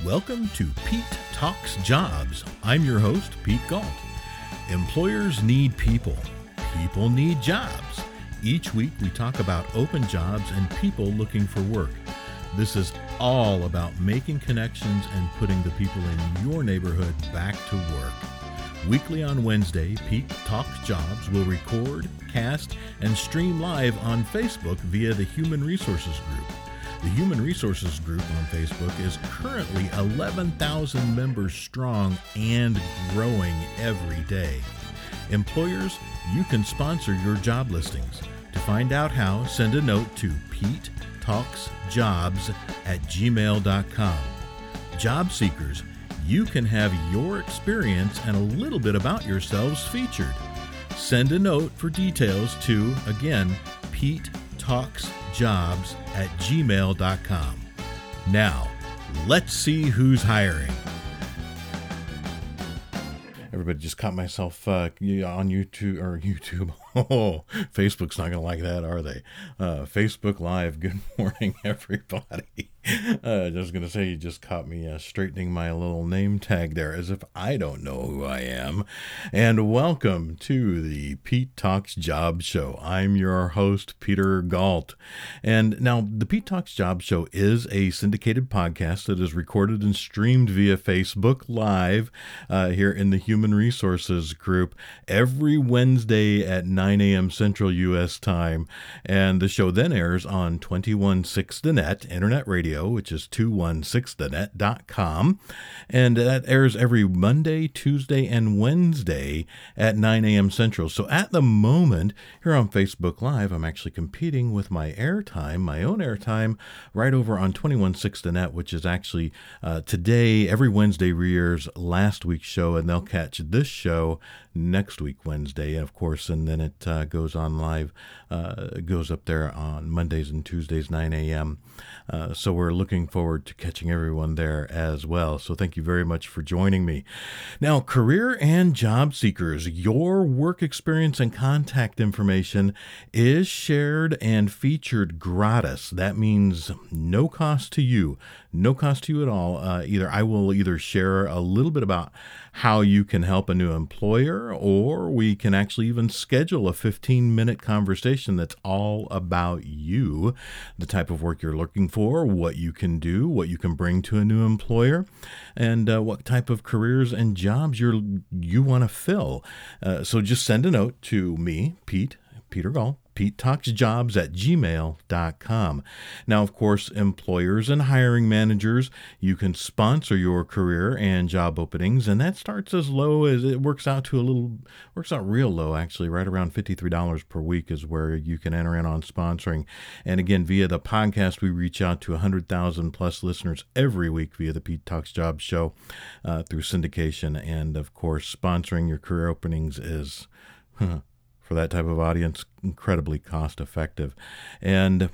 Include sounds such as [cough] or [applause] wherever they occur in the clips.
Welcome to Pete Talks Jobs. I'm your host, Pete Galt. Employers need people, people need jobs. Each week we talk about open jobs and people looking for work. This is all about making connections and putting the people in your neighborhood back to work. Weekly on Wednesday, Pete Talks Jobs will record, cast, and stream live on Facebook via the Human Resources Group. The Human Resources Group on Facebook is currently 11,000 members strong and growing every day. Employers, you can sponsor your job listings. To find out how, send a note to Pete Talks Jobs at gmail.com. Job seekers, you can have your experience and a little bit about yourselves featured. Send a note for details to, again, Pete Talks Jobs at gmail.com. Now, let's see who's hiring. Everybody just caught myself uh, on YouTube or YouTube. [laughs] Oh, Facebook's not going to like that, are they? Uh, Facebook Live. Good [laughs] morning, everybody. [laughs] Uh, just going to say you just caught me uh, straightening my little name tag there as if I don't know who I am. And welcome to the Pete Talks Job Show. I'm your host, Peter Galt. And now, the Pete Talks Job Show is a syndicated podcast that is recorded and streamed via Facebook Live uh, here in the Human Resources Group every Wednesday at 9 a.m. Central U.S. time. And the show then airs on 216 The Net, Internet Radio, which is 216thenet.com. And that airs every Monday, Tuesday, and Wednesday at 9 a.m. Central. So at the moment, here on Facebook Live, I'm actually competing with my airtime, my own airtime, right over on 216 The Net, which is actually uh, today, every Wednesday, re-airs last week's show, and they'll catch this show next week, Wednesday, of course, and then it uh, goes on live, uh, goes up there on Mondays and Tuesdays, 9 a.m. Uh, so we're looking forward to catching everyone there as well. So thank you very much for joining me. Now, career and job seekers, your work experience and contact information is shared and featured gratis. That means no cost to you, no cost to you at all. Uh, either I will either share a little bit about how you can help a new employer, or we can actually even schedule a 15 minute conversation that's all about you, the type of work you're looking for, what you can do, what you can bring to a new employer, and uh, what type of careers and jobs you're you want to fill. Uh, so just send a note to me, Pete, Peter Galt, Pete Talks Jobs at gmail.com. Now, of course, employers and hiring managers, you can sponsor your career and job openings, and that starts as low as it works out to a little, works out real low actually, right around $53 per week is where you can enter in on sponsoring. And again, via the podcast, we reach out to 100,000 plus listeners every week via the Pete Talks Jobs show uh, through syndication. And of course, sponsoring your career openings is. Huh, for that type of audience incredibly cost effective. And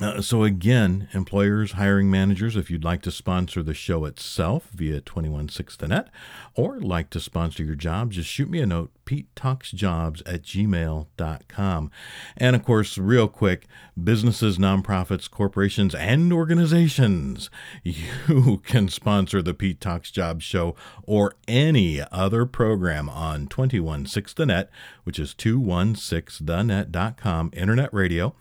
uh, so again, employers, hiring managers, if you'd like to sponsor the show itself via 216thenet or like to sponsor your job, just shoot me a note, petetalksjobs at gmail.com. And of course, real quick, businesses, nonprofits, corporations, and organizations, [laughs] you can sponsor the Pete Talks Jobs Show or any other program on 216thenet, which is 216thenet.com, internet radio.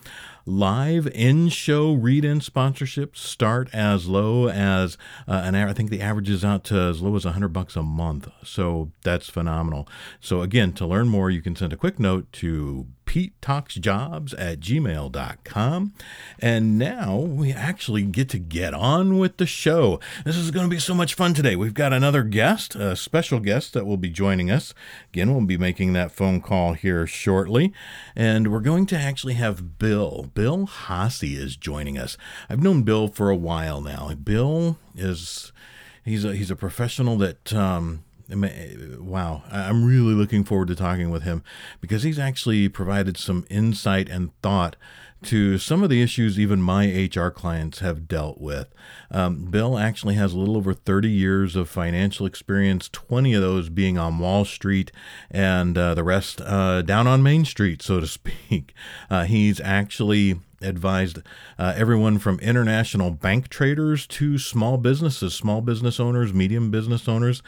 Live in show read in sponsorships start as low as uh, an I think the average is out to as low as 100 bucks a month. So that's phenomenal. So again, to learn more, you can send a quick note to petetalksjobs at gmail.com. And now we actually get to get on with the show. This is going to be so much fun today. We've got another guest, a special guest that will be joining us. Again, we'll be making that phone call here shortly. And we're going to actually have Bill. Bill Haase is joining us. I've known Bill for a while now. Bill is he's a he's a professional that um, Eh, wow, I'm really looking forward to talking with him because he's actually provided some insight and thought to some of the issues even my HR clients have dealt with. Um, Bill actually has a little over 30 years of financial experience, 20 of those being on Wall Street and uh, the rest uh, down on Main Street, so to [laughs] speak. Uh, he's actually advised uh, everyone from international bank traders to small businesses, small business owners, medium business owners,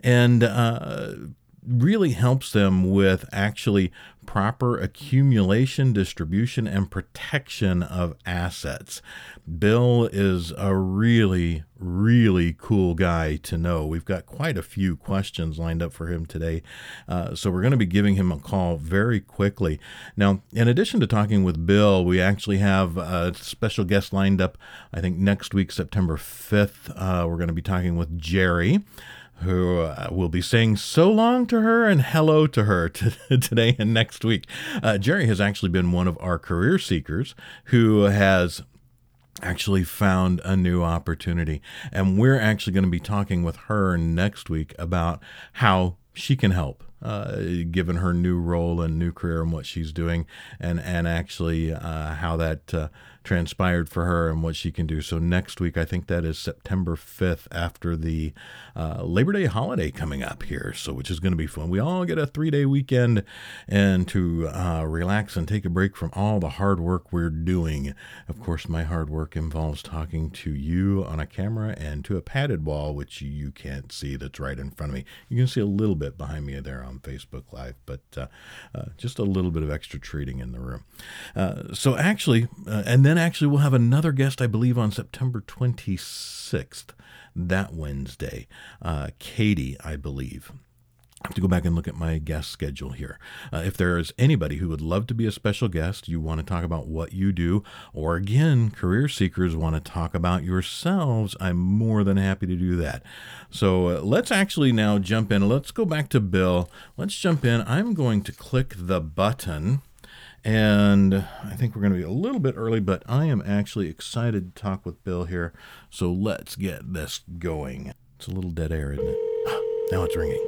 and uh, really helps them with actually proper accumulation, distribution, and protection of assets. Bill is a really, really cool guy to know. We've got quite a few questions lined up for him today, uh, so we're going to be giving him a call very quickly. Now, in addition to talking with Bill, we actually have a special guest lined up, I think next week, September 5th. Uh, we're going to be talking with Jerry who uh, will be saying so long to her and hello to her t- [laughs] today and next week. Uh, Jerry has actually been one of our career seekers who has actually found a new opportunity. And we're actually going to be talking with her next week about how she can help uh, given her new role and new career and what she's doing, and and actually uh, how that uh, transpired for her and what she can do. So next week, I think that is September 5th after the uh, Labor Day holiday coming up here. So which is going to be fun. We all get a three day weekend and to uh, relax and take a break from all the hard work we're doing. Of course, my hard work involves talking to you on a camera and to a padded wall, which you can't see that's right in front of me. You can see a little bit behind me there on Facebook Live, but uh, uh, just a little bit of extra treating in the room. Uh, so actually, uh, and then then actually, we'll have another guest, I believe, on September 26th, that Wednesday. Uh, Katie, I believe. I have to go back and look at my guest schedule here. Uh, if there is anybody who would love to be a special guest, you want to talk about what you do, or again, career seekers want to talk about yourselves, I'm more than happy to do that. So uh, let's actually now jump in. Let's go back to Bill. Let's jump in. I'm going to click the button and I think we're going to be a little bit early, but I am actually excited to talk with Bill here. So let's get this going. It's a little dead air, isn't it? [gasps] now it's ringing.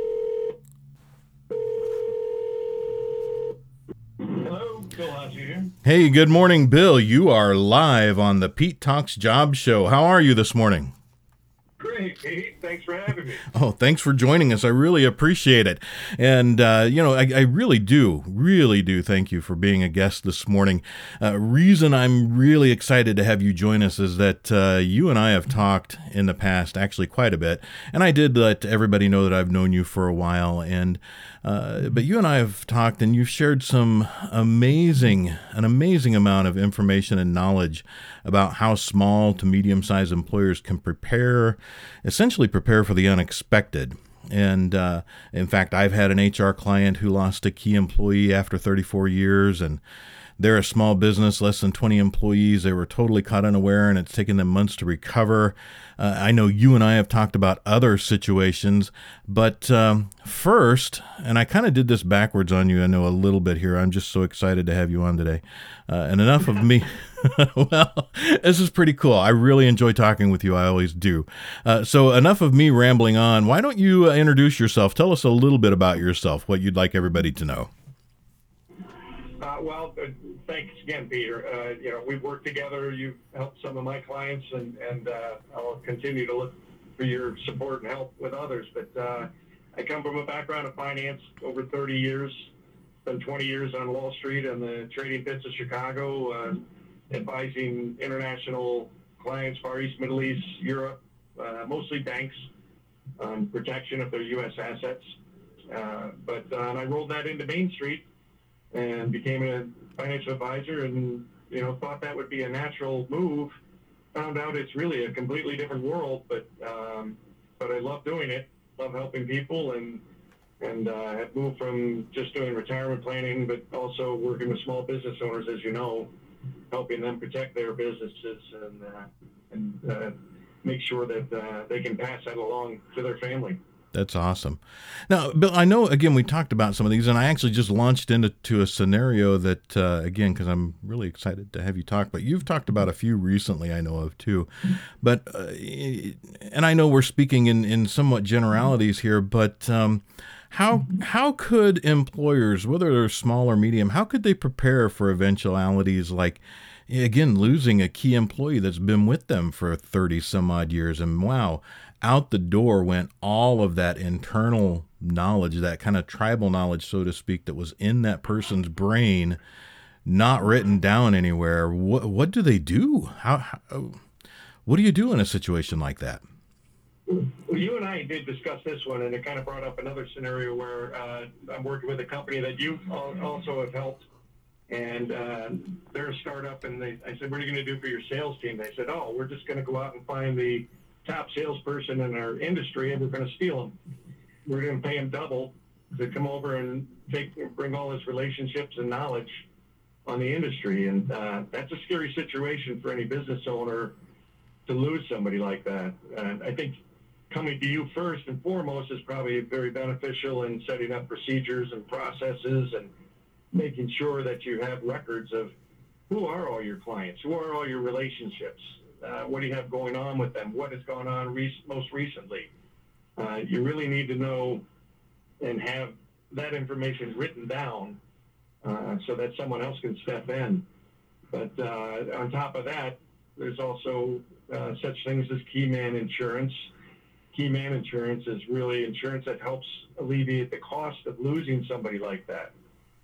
Hello, Bill Haase Hey, good morning, Bill. You are live on the Pete Talks Job Show. How are you this morning? Great, Pete. Thanks for having me. Oh, thanks for joining us. I really appreciate it. And, uh, you know, I, I, really do, really do thank you for being a guest this morning. Uh, reason I'm really excited to have you join us is that uh, you and I have talked in the past, actually quite a bit. And I did let everybody know that I've known you for a while. And, uh, but you and I have talked and you've shared some amazing, an amazing amount of information and knowledge about how small to medium sized employers can prepare, essentially prepare for the unexpected. And uh, in fact, I've had an HR client who lost a key employee after 34 years, and they're a small business, less than 20 employees. They were totally caught unaware, and it's taken them months to recover. Uh, I know you and I have talked about other situations, but um, first, and I kind of did this backwards on you, I know a little bit here. I'm just so excited to have you on today. Uh, and enough of me. [laughs] well, this is pretty cool. I really enjoy talking with you. I always do. Uh, so, enough of me rambling on. Why don't you uh, introduce yourself? Tell us a little bit about yourself, what you'd like everybody to know. Uh, well, uh, thanks again, Peter. Uh, you know, we've worked together. You've helped some of my clients, and and uh, I'll continue to look for your support and help with others. But uh, I come from a background of finance, over 30 years. Spent 20 years on Wall Street and the trading pits of Chicago, uh, advising international clients, Far East, Middle East, Europe, mostly banks, on protection of their U.S. assets. but I rolled that into Main Street and became a financial advisor and you know thought that would be a natural move found out it's really a completely different world but um, but I love doing it love helping people and and uh, have moved from just doing retirement planning but also working with small business owners as you know helping them protect their businesses and uh, and uh, make sure that uh, they can pass that along to their family that's awesome. Now, Bill, I know again we talked about some of these, and I actually just launched into a scenario that uh, again because I'm really excited to have you talk. But you've talked about a few recently, I know of too. But uh, and I know we're speaking in in somewhat generalities here, but. Um, how how could employers, whether they're small or medium, how could they prepare for eventualities like again losing a key employee that's been with them for 30 some odd years and wow out the door went all of that internal knowledge, that kind of tribal knowledge, so to speak, that was in that person's brain not written down anywhere. What what do they do? How, how what do you do in a situation like that? Well, you and I did discuss this one, and it kind of brought up another scenario where uh, I'm working with a company that you also have helped, and uh, they're a startup. And they, I said, "What are you going to do for your sales team?" They said, "Oh, we're just going to go out and find the top salesperson in our industry, and we're going to steal him. We're going to pay him double to come over and take bring all his relationships and knowledge on the industry." And uh, that's a scary situation for any business owner to lose somebody like that. And I think coming to you first and foremost is probably very beneficial in setting up procedures and processes and making sure that you have records of who are all your clients, who are all your relationships, uh, what do you have going on with them, what has gone on re- most recently. Uh, you really need to know and have that information written down uh, so that someone else can step in. But uh, on top of that, there's also uh, such things as key man insurance key man insurance is really insurance that helps alleviate the cost of losing somebody like that.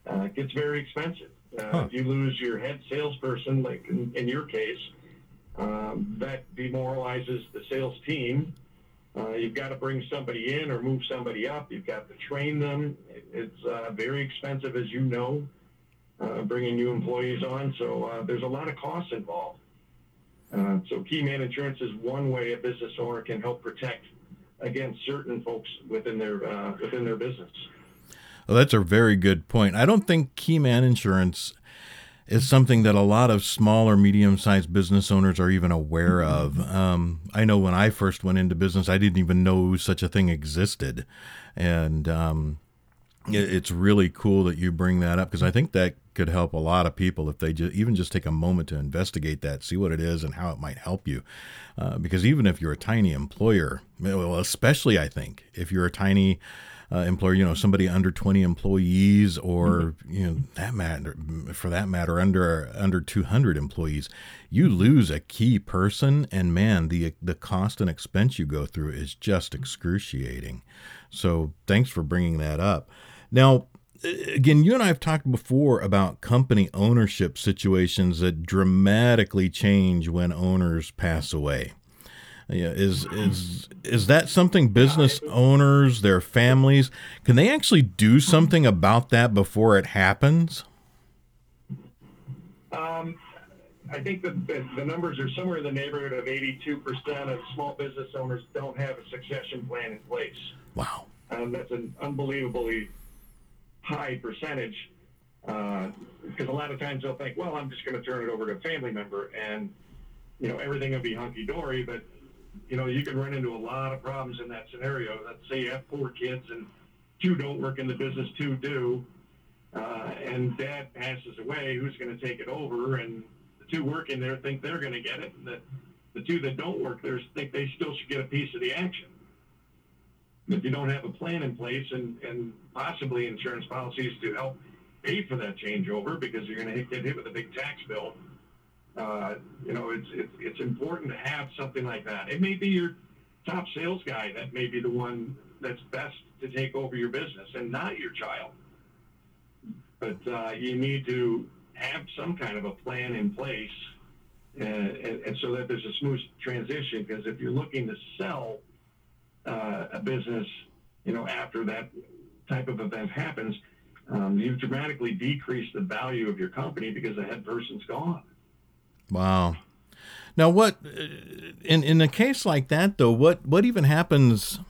Uh, it gets very expensive. Uh, huh. If you lose your head salesperson, like in, in your case, um, that demoralizes the sales team. Uh, you've got to bring somebody in or move somebody up. You've got to train them. It's uh, very expensive, as you know, uh, bringing new employees on. So uh, there's a lot of costs involved. so key man insurance is one way a business owner can help protect against certain folks within their uh, within their business. Well, that's a very good point. I don't think key man Insurance is something that a lot of small or medium sized business owners are even aware of. Um, I know when I first went into business, I didn't even know such a thing existed, and um, it, it's really cool that you bring that up because I think that could help a lot of people if they just, even just take a moment to investigate that, see what it is and how it might help you. Uh, because even if you're a tiny employer, well, especially I think if you're a tiny uh, employer, you know, somebody under 20 employees or, mm-hmm. you know, that matter, for that matter, under, under 200 employees, you lose a key person and man, the, the cost and expense you go through is just excruciating. So thanks for bringing that up. Now, again, you and I have talked before about company ownership situations that dramatically change when owners pass away. Yeah, is is is that something business owners, their families, can they actually do something about that before it happens? Um, I think that the, the, numbers are somewhere in the neighborhood of 82% of small business owners don't have a succession plan in place. Wow. Um, that's an unbelievably high percentage because uh, a lot of times they'll think, well, I'm just going to turn it over to a family member and, you know, everything will be hunky dory. But, you know, you can run into a lot of problems in that scenario. Let's say you have four kids and two don't work in the business, two do. Uh, and dad passes away, who's going to take it over? And the two working there think they're going to get it. And the, the two that don't work there think they still should get a piece of the action if you don't have a plan in place and, and possibly insurance policies to help pay for that changeover because you're going to get hit with a big tax bill, uh, you know, it's, it's, it's important to have something like that. It may be your top sales guy that may be the one that's best to take over your business and not your child. But uh, you need to have some kind of a plan in place and, and, and so that there's a smooth transition because if you're looking to sell – uh, a business, you know, after that type of event happens, um, you've dramatically decreased the value of your company because the head person's gone. Wow. Now, what in in a case like that though? What what even happens?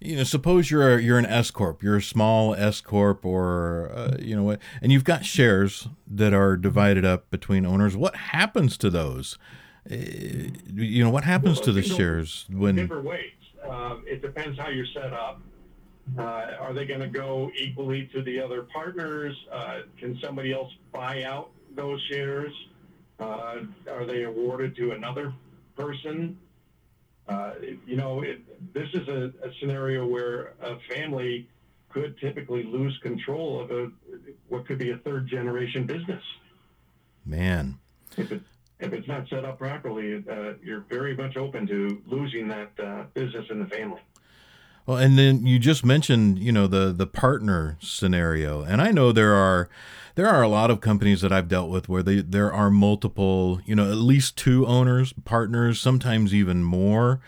You know, suppose you're a, you're an S corp, you're a small S corp, or uh, you know what, and you've got shares that are divided up between owners. What happens to those? Uh, you know, what happens well, to the shares when different ways? Uh, it depends how you're set up. Uh, are they going to go equally to the other partners? Uh, can somebody else buy out those shares? Uh, are they awarded to another person? Uh, you know, it, this is a, a, scenario where a family could typically lose control of a what could be a third generation business. Man. If it, if it's not set up properly, uh, you're very much open to losing that uh, business in the family. Well, and then you just mentioned, you know, the the partner scenario, and I know there are there are a lot of companies that I've dealt with where they there are multiple, you know, at least two owners, partners, sometimes even more.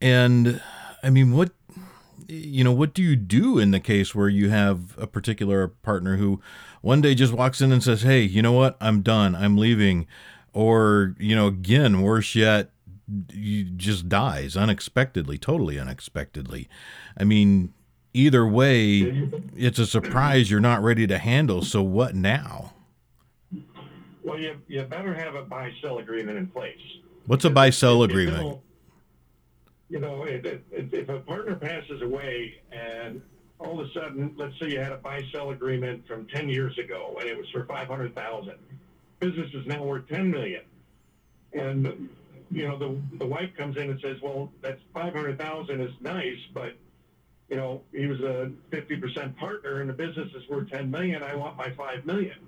And I mean, what you know, what do you do in the case where you have a particular partner who one day just walks in and says, "Hey, you know what? I'm done. I'm leaving." Or, you know, again, worse yet, you just dies unexpectedly, totally unexpectedly. I mean, either way, it's a surprise you're not ready to handle. So what now? Well, you, you better have a buy sell agreement in place. What's a buy sell agreement? You know, if, if a partner passes away and all of a sudden, let's say you had a buy sell agreement from 10 years ago and it was for 500,000. Business is now worth 10 million. And you know, the the wife comes in and says, "Well, that's five hundred thousand is nice, but you know, he was a fifty percent partner, and the business is worth ten million. I want my five million.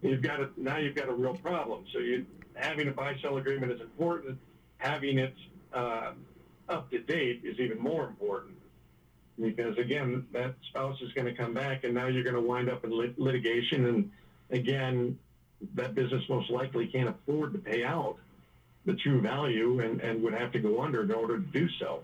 You've got a now you've got a real problem. So you having a buy sell agreement is important. Having it uh, up to date is even more important because again, that spouse is going to come back, and now you're going to wind up in lit- litigation, and again, that business most likely can't afford to pay out the true value and, and would have to go under in order to do so.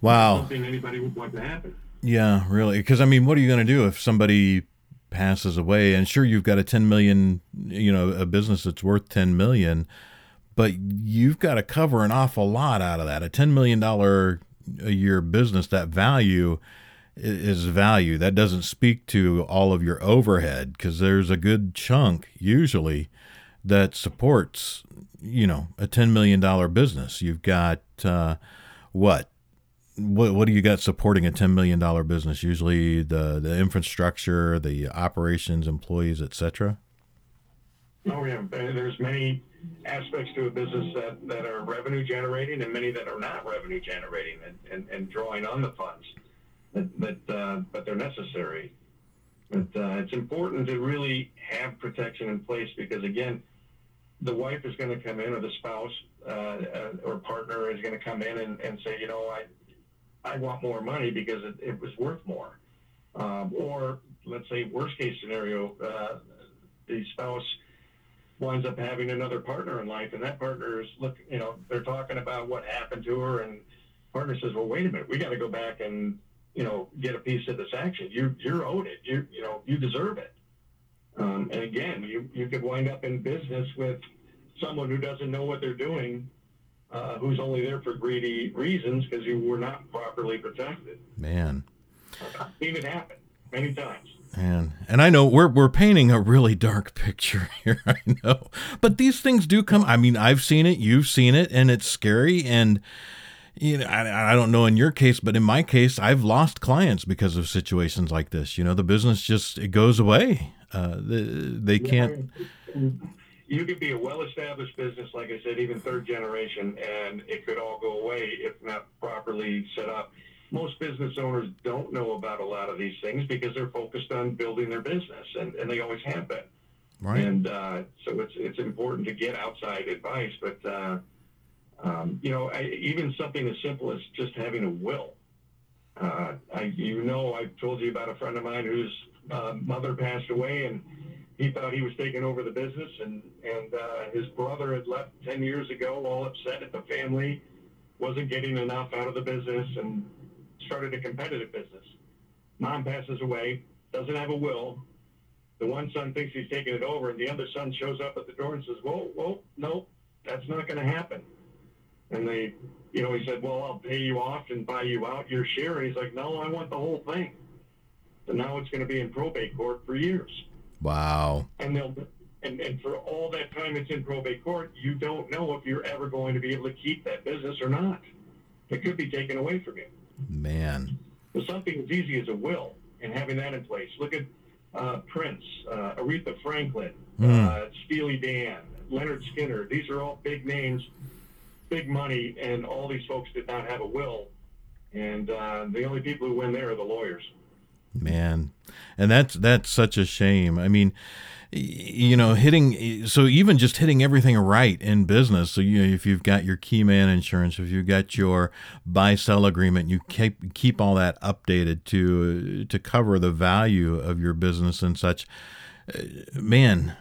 Wow. Something anybody would want to happen. Yeah, really. Because I mean, what are you going to do if somebody passes away? And sure, you've got a ten million, you know, a business that's worth ten million, but you've got to cover an awful lot out of that. A ten million dollar a year business, that value is value. That doesn't speak to all of your overhead because there's a good chunk usually that supports you know a ten million dollar business. You've got uh, what what what do you got supporting a ten million dollar business? Usually the the infrastructure, the operations, employees, etc. Oh yeah, there's many aspects to a business that, that are revenue generating and many that are not revenue generating and, and, and drawing on the funds that, that uh, but they're necessary. But uh, it's important to really have protection in place because again, the wife is going to come in or the spouse uh, uh, or partner is going to come in and, and say, you know, I, I want more money because it, it was worth more. Um, or let's say worst case scenario, uh, the spouse winds up having another partner in life and that partner is look, you know, they're talking about what happened to her and partner says, well, wait a minute, we got to go back and, you know, get a piece of this action. You, you're owed it. You, you know, you deserve it. Um, and again, you, you could wind up in business with someone who doesn't know what they're doing, uh, who's only there for greedy reasons because you were not properly protected. Man. I've seen it happen many times. Man, and I know we're we're painting a really dark picture [laughs] here. I know, but these things do come. I mean, I've seen it, you've seen it, and it's scary. And you know, I, I don't know in your case, but in my case, I've lost clients because of situations like this. You know, the business just it goes away. Uh, they, they can't. You could be a well-established business, like I said, even third generation, and it could all go away if not properly set up. Most business owners don't know about a lot of these things because they're focused on building their business, and, and they always have been. Right. And uh, so it's it's important to get outside advice, but uh, um, you know, I, even something as simple as just having a will. Uh, I, you know, I've told you about a friend of mine whose uh, mother passed away, and he thought he was taking over the business, and and uh, his brother had left ten years ago, all upset at the family, wasn't getting enough out of the business, and started a competitive business. Mom passes away, doesn't have a will. The one son thinks he's taking it over, and the other son shows up at the door and says, "Whoa, whoa, no, that's not going to happen." And they, you know, he said, "Well, I'll pay you off and buy you out your share." And he's like, "No, I want the whole thing." So now it's going to be in probate court for years. Wow. And they'll and, and for all that time it's in probate court, you don't know if you're ever going to be able to keep that business or not. It could be taken away from you. Man. So something as easy as a will and having that in place. Look at uh, Prince, uh, Aretha Franklin, mm. uh, Steely Dan, Lynyrd Skynyrd. These are all big names, big money, and all these folks did not have a will. And uh, the only people who win there are the lawyers. Man, and that's that's such a shame. I mean, you know, hitting so even just hitting everything right in business. So you know, if you've got your key man insurance, if you've got your buy sell agreement, you keep keep all that updated to to cover the value of your business and such. Uh, man,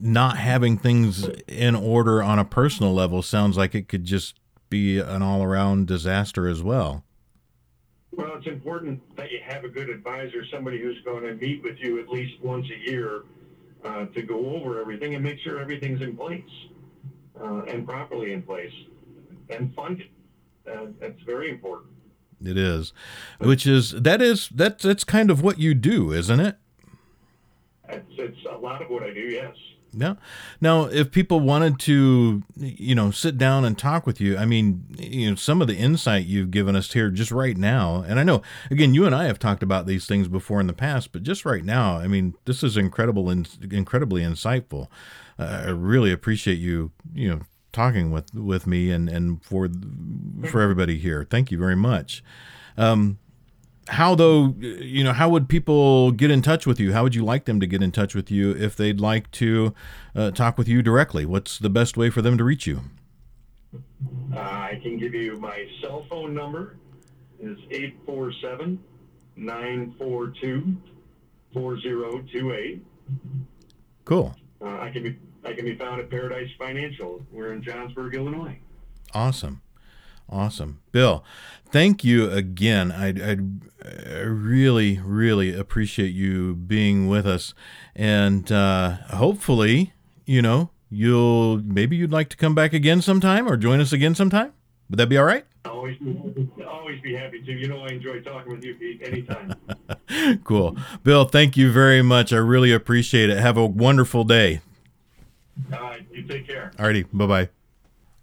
not having things in order on a personal level sounds like it could just be an all around disaster as well. Well, it's important that you have a good advisor, somebody who's going to meet with you at least once a year uh, to go over everything and make sure everything's in place uh, and properly in place and funded. Uh, that's very important. It is, which is that is that that's kind of what you do, isn't it? It's, it's a lot of what I do. Yes. Yeah. Now, if people wanted to, you know, sit down and talk with you, I mean, you know, some of the insight you've given us here just right now, and I know, again, you and I have talked about these things before in the past, but just right now, I mean, this is incredible and incredibly insightful. Uh, I really appreciate you, you know, talking with with me and and for for everybody here. Thank you very much. Um, how though you know how would people get in touch with you? How would you like them to get in touch with you if they'd like to uh, talk with you directly? What's the best way for them to reach you? Uh, i can give you my cell phone number is 847 942 4028 cool. Uh, i can be i can be found at paradise financial. We're in johnsburg illinois. Awesome. Awesome. Bill, thank you again. I, I, I, really, really appreciate you being with us. And uh, hopefully, you know, you'll maybe you'd like to come back again sometime or join us again sometime. Would that be all right? Always, always be happy to. You know, I enjoy talking with you, Pete, anytime. [laughs] cool. Bill, thank you very much. I really appreciate it. Have a wonderful day. All right. You take care. All righty. Bye bye.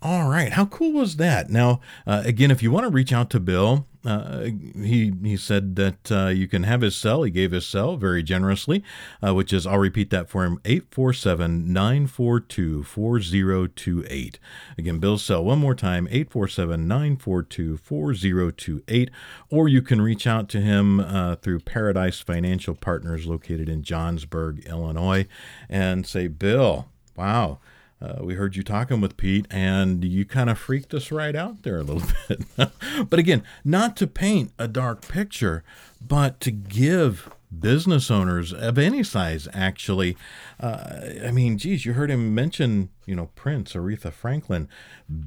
All right, how cool was that? Now, uh, again, if you want to reach out to Bill, uh, he he said that uh, you can have his cell. He gave his cell very generously, uh, which is I'll repeat that for him: 847-942-4028. Again, Bill's cell one more time: 847-942-4028. Or you can reach out to him uh, through Paradise Financial Partners, located in Johnsburg, Illinois, and say, Bill, wow uh, we heard you talking with Pete, and you kind of freaked us right out there a little [laughs] bit. but again, not to paint a dark picture, but to give business owners of any size, actually. Uh, I mean, geez, you heard him mention, you know, Prince, Aretha Franklin,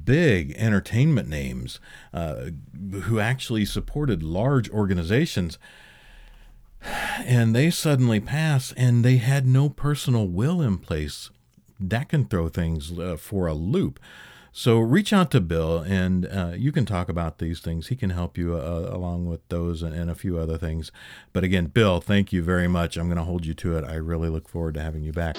big entertainment names uh, who actually supported large organizations. And they suddenly pass, and they had no personal will in place that can throw things uh, for a loop. So reach out to Bill, and uh, you can talk about these things. He can help you uh, along with those and, and, a few other things. But again, Bill, thank you very much. I'm going to hold you to it. I really look forward to having you back.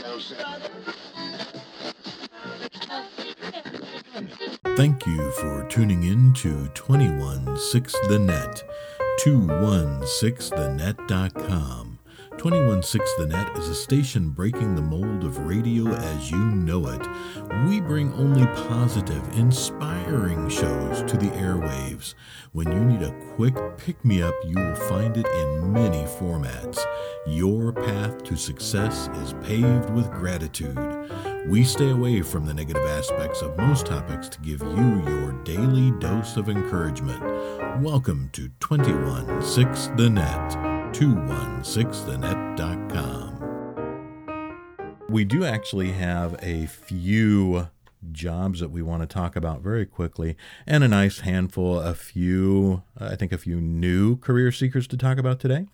Thank you for tuning in to 216 The Net, 216thenet.com. 216 The Net is a station breaking the mold of radio as you know it. We bring only positive, inspiring shows to the airwaves. When you need a quick pick me up, you will find it in many formats. Your path to success is paved with gratitude. We stay away from the negative aspects of most topics to give you your daily dose of encouragement. Welcome to 216 The Net. 216thenet.com. We do actually have a few jobs that we want to talk about very quickly and a nice handful a few i think a few new career seekers to talk about today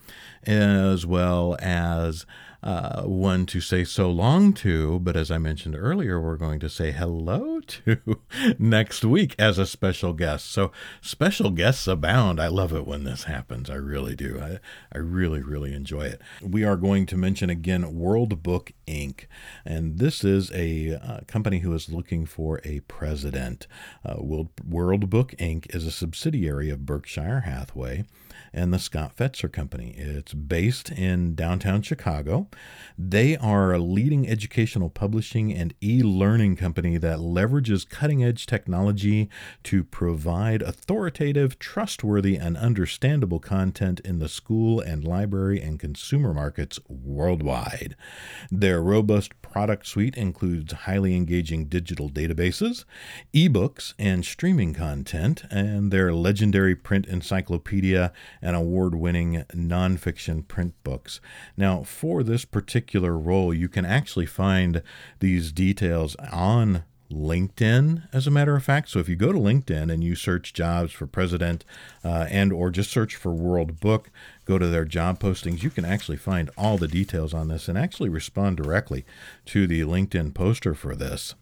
as well as uh, one to say so long to, but as I mentioned earlier, we're going to say hello [laughs] to next week as a special guest. So special guests abound. I love it when this happens. I really do. I, I really, really enjoy it. We are going to mention again World Book Inc., and this is a uh, company who is looking for a president. Uh, World, World Book Inc. is a subsidiary of Berkshire Hathaway and the Scott Fetzer Company. It's based in downtown Chicago. They are a leading educational publishing and e learning company that leverages cutting edge technology to provide authoritative, trustworthy, and understandable content in the school and library and consumer markets worldwide. Their robust product suite includes highly engaging digital databases, ebooks, and streaming content, and their legendary print encyclopedia and award winning nonfiction print books. Now, for this particular particular role, you can actually find these details on LinkedIn, as a matter of fact. So if you go to LinkedIn and you search jobs for president uh, and or just search for World Book, go to their job postings, you can actually find all the details on this and actually respond directly to the LinkedIn poster for this.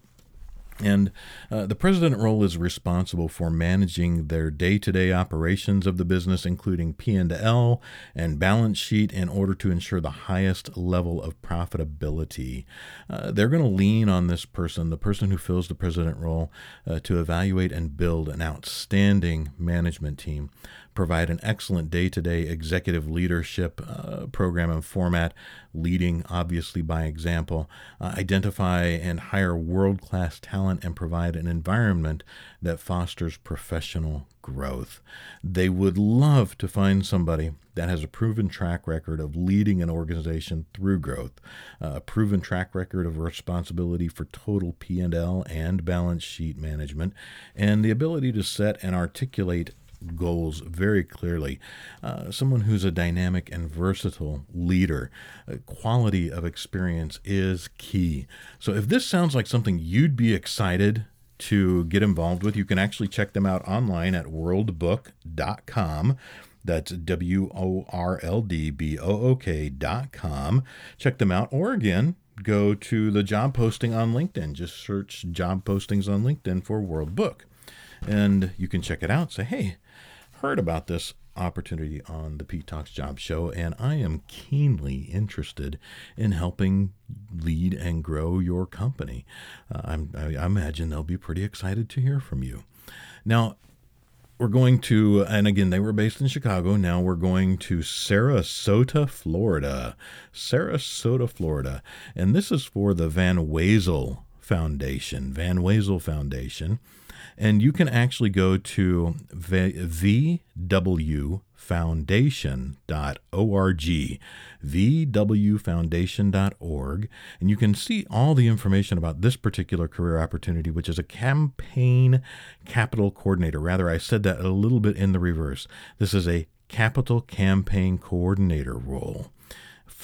And uh, the president role is responsible for managing their day-to-day operations of the business, including P&L and balance sheet, in order to ensure the highest level of profitability. Uh, they're going to lean on this person, the person who fills the president role, uh, to evaluate and build an outstanding management team provide an excellent day to day executive leadership uh, program and format, leading obviously by example, uh, identify and hire world class talent, and provide an environment that fosters professional growth. They would love to find somebody that has a proven track record of leading an organization through growth, uh, a proven track record of responsibility for total P&L and balance sheet management, and the ability to set and articulate goals very clearly. Uh, someone who's a dynamic and versatile leader. Uh, quality of experience is key. So, if this sounds like something you'd be excited to get involved with, you can actually check them out online at worldbook.com. That's W O R L D B O O K dot com. Check them out. Or again, go to the job posting on LinkedIn. Just search job postings on LinkedIn for World Book. And you can check it out. Say, hey, heard about this opportunity on the Pete Talks Job Show, and I am keenly interested in helping lead and grow your company. Uh, I, I imagine they'll be pretty excited to hear from you. Now, we're going to, and again, they were based in Chicago. Now we're going to Sarasota, Florida. Sarasota, Florida. And this is for the Van Wezel Foundation. Van Wezel Foundation. And you can actually go to vwfoundation.org, vwfoundation.org, and you can see all the information about this particular career opportunity, which is a campaign capital coordinator. Rather, I said that a little bit in the reverse. This is a capital campaign coordinator role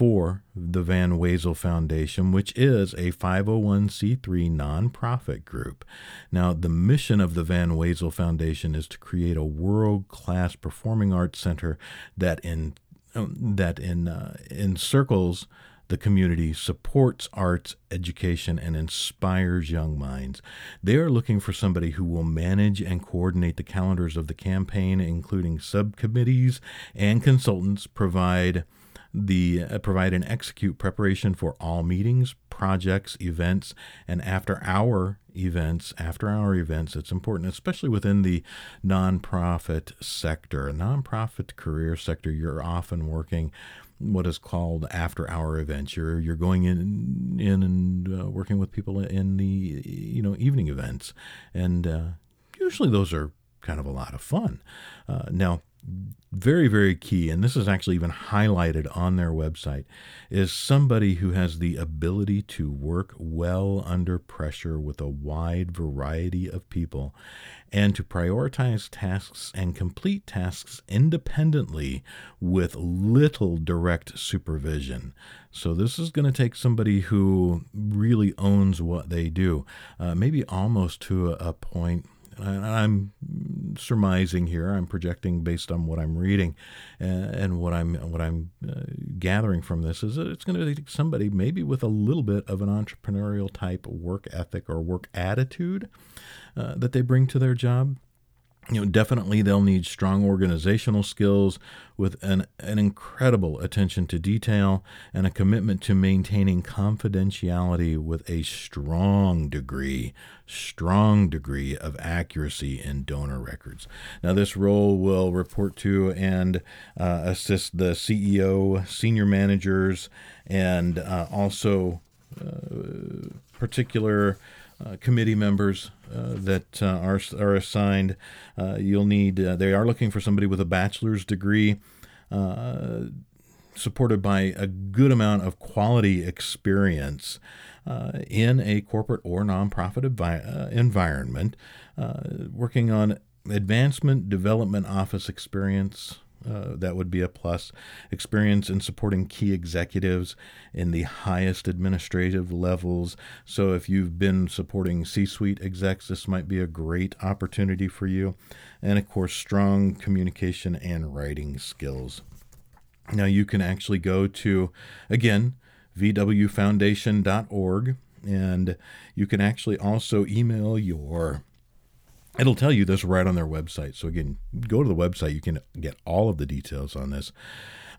for the Van Wezel Foundation, which is a 501c3 nonprofit group. Now, the mission of the Van Wezel Foundation is to create a world-class performing arts center that in um, that in uh, encircles the community, supports arts education, and inspires young minds. They are looking for somebody who will manage and coordinate the calendars of the campaign, including subcommittees and consultants, provide the uh, provide and execute preparation for all meetings, projects, events, and after hour events. After hour events, it's important, especially within the nonprofit sector, nonprofit career sector. You're often working what is called after hour events. You're you're going in in and uh, working with people in the you know evening events, and uh, usually those are kind of a lot of fun. Uh, now very, very key, and this is actually even highlighted on their website, is somebody who has the ability to work well under pressure with a wide variety of people and to prioritize tasks and complete tasks independently with little direct supervision. So, this is going to take somebody who really owns what they do, uh, maybe almost to a, a point I'm surmising here. I'm projecting based on what I'm reading, and what I'm what I'm uh, gathering from this is that it's going to take somebody maybe with a little bit of an entrepreneurial type work ethic or work attitude uh, that they bring to their job. You know definitely they'll need strong organizational skills with an, an incredible attention to detail and a commitment to maintaining confidentiality with a strong degree strong degree of accuracy in donor records. Now this role will report to and uh, assist the ceo senior managers and uh, also uh, particular uh, committee members uh, that uh, are are assigned. Uh, you'll need. Uh, they are looking for somebody with a bachelor's degree, supported by a good amount of quality experience in a corporate or nonprofit envi- environment, working on advancement development office experience uh, that would be a plus. Experience in supporting key executives in the highest administrative levels. So, if you've been supporting C suite execs, this might be a great opportunity for you. And of course, strong communication and writing skills. Now, you can actually go to, again, vwfoundation.org, and you can actually also email your It'll tell you this right on their website. So, again, go to the website. You can get all of the details on this.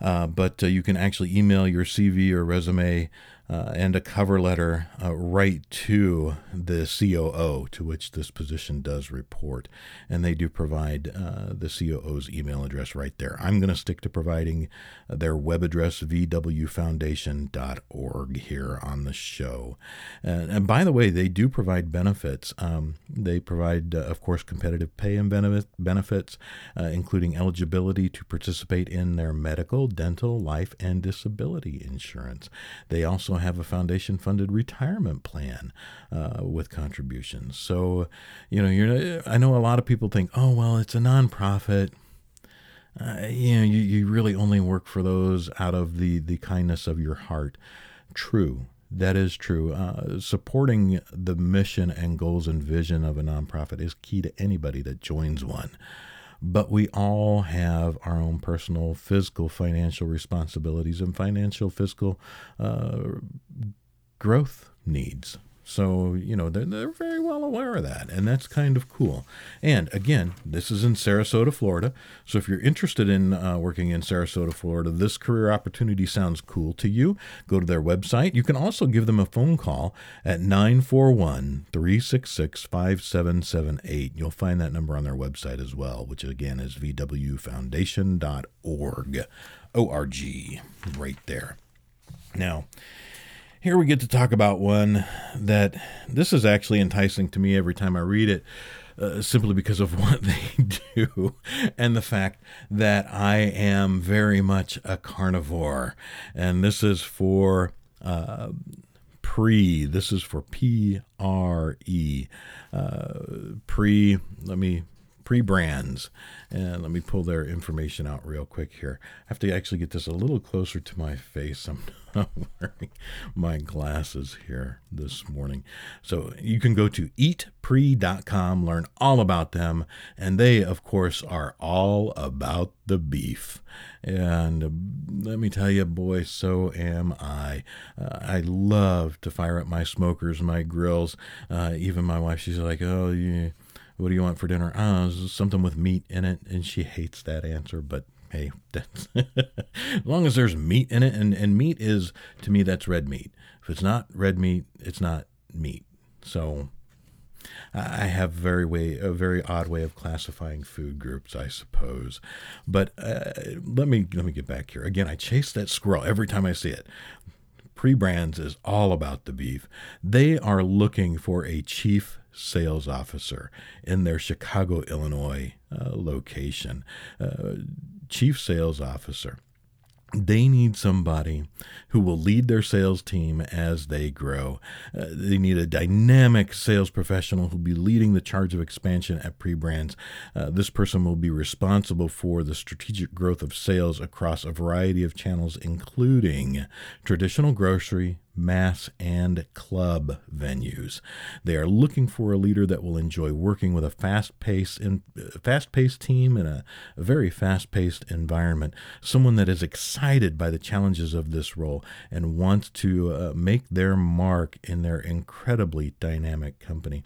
Uh, but uh, you can actually email your CV or resume uh, and a cover letter uh, right to the COO to which this position does report. And they do provide uh, the COO's email address right there. I'm going to stick to providing their web address, vwfoundation.org, here on the show. And, and by the way, they do provide benefits. Um, they provide, uh, of course, competitive pay and benefit, benefits, uh, including eligibility to participate in their medical, dental, life, and disability insurance. They also have a foundation funded retirement plan uh, with contributions. So, you know, you're, I know a lot of people think, oh, well, it's a nonprofit. Uh, you know, you, you really only work for those out of the, the kindness of your heart. True. That is true. Uh, supporting the mission and goals and vision of a nonprofit is key to anybody that joins one but we all have our own personal physical financial responsibilities and financial fiscal uh, growth needs. So, you know, they're, they're very well aware of that, and that's kind of cool. And again, this is in Sarasota, Florida. So, if you're interested in uh, working in Sarasota, Florida, this career opportunity sounds cool to you, go to their website. You can also give them a phone call at 941 366 5778. You'll find that number on their website as well, which again is vwfoundation.org. O-R-G, right there. Now, here we get to talk about one that this is actually enticing to me every time I read it. Uh, simply because of [laughs] what they do and the fact that I am very much a carnivore. And this is for uh, pre, this is for P R E. Uh, pre, let me pre-brands. And let me pull their information out real quick here. I have to actually get this a little closer to my face. [laughs] I'm wearing my glasses here this morning. So you can go to eatpre.com learn all about them. And they of course are all about the beef. And let me tell you boy so am i. Uh, i love to fire up my smokers my grills. Uh, even my wife she's like oh you what do you want for dinner? Oh, something with meat in it. And she hates that answer, but hey, [laughs] as long as there's meat in it, and, and meat is, to me, that's red meat. If it's not red meat, it's not meat. So I have very way a very odd way of classifying food groups, I suppose. But uh, let me let me get back here again. I chase that squirrel every time I see it. Pre-brands is all about the beef. They are looking for a chief sales officer in their Chicago, Illinois uh, location. Uh, chief sales officer they need somebody who will lead their sales team as they grow. Uh, they need a dynamic sales professional who will be leading the charge of expansion at pre-brands. Uh, this person will be responsible for the strategic growth of sales across a variety of channels, including traditional grocery, mass, and club venues. They are looking for a leader that will enjoy working with a fast-paced, in, fast-paced team in a, a very fast-paced environment. Someone that is excited by the challenges of this role and wants to uh, make their mark in their incredibly dynamic company.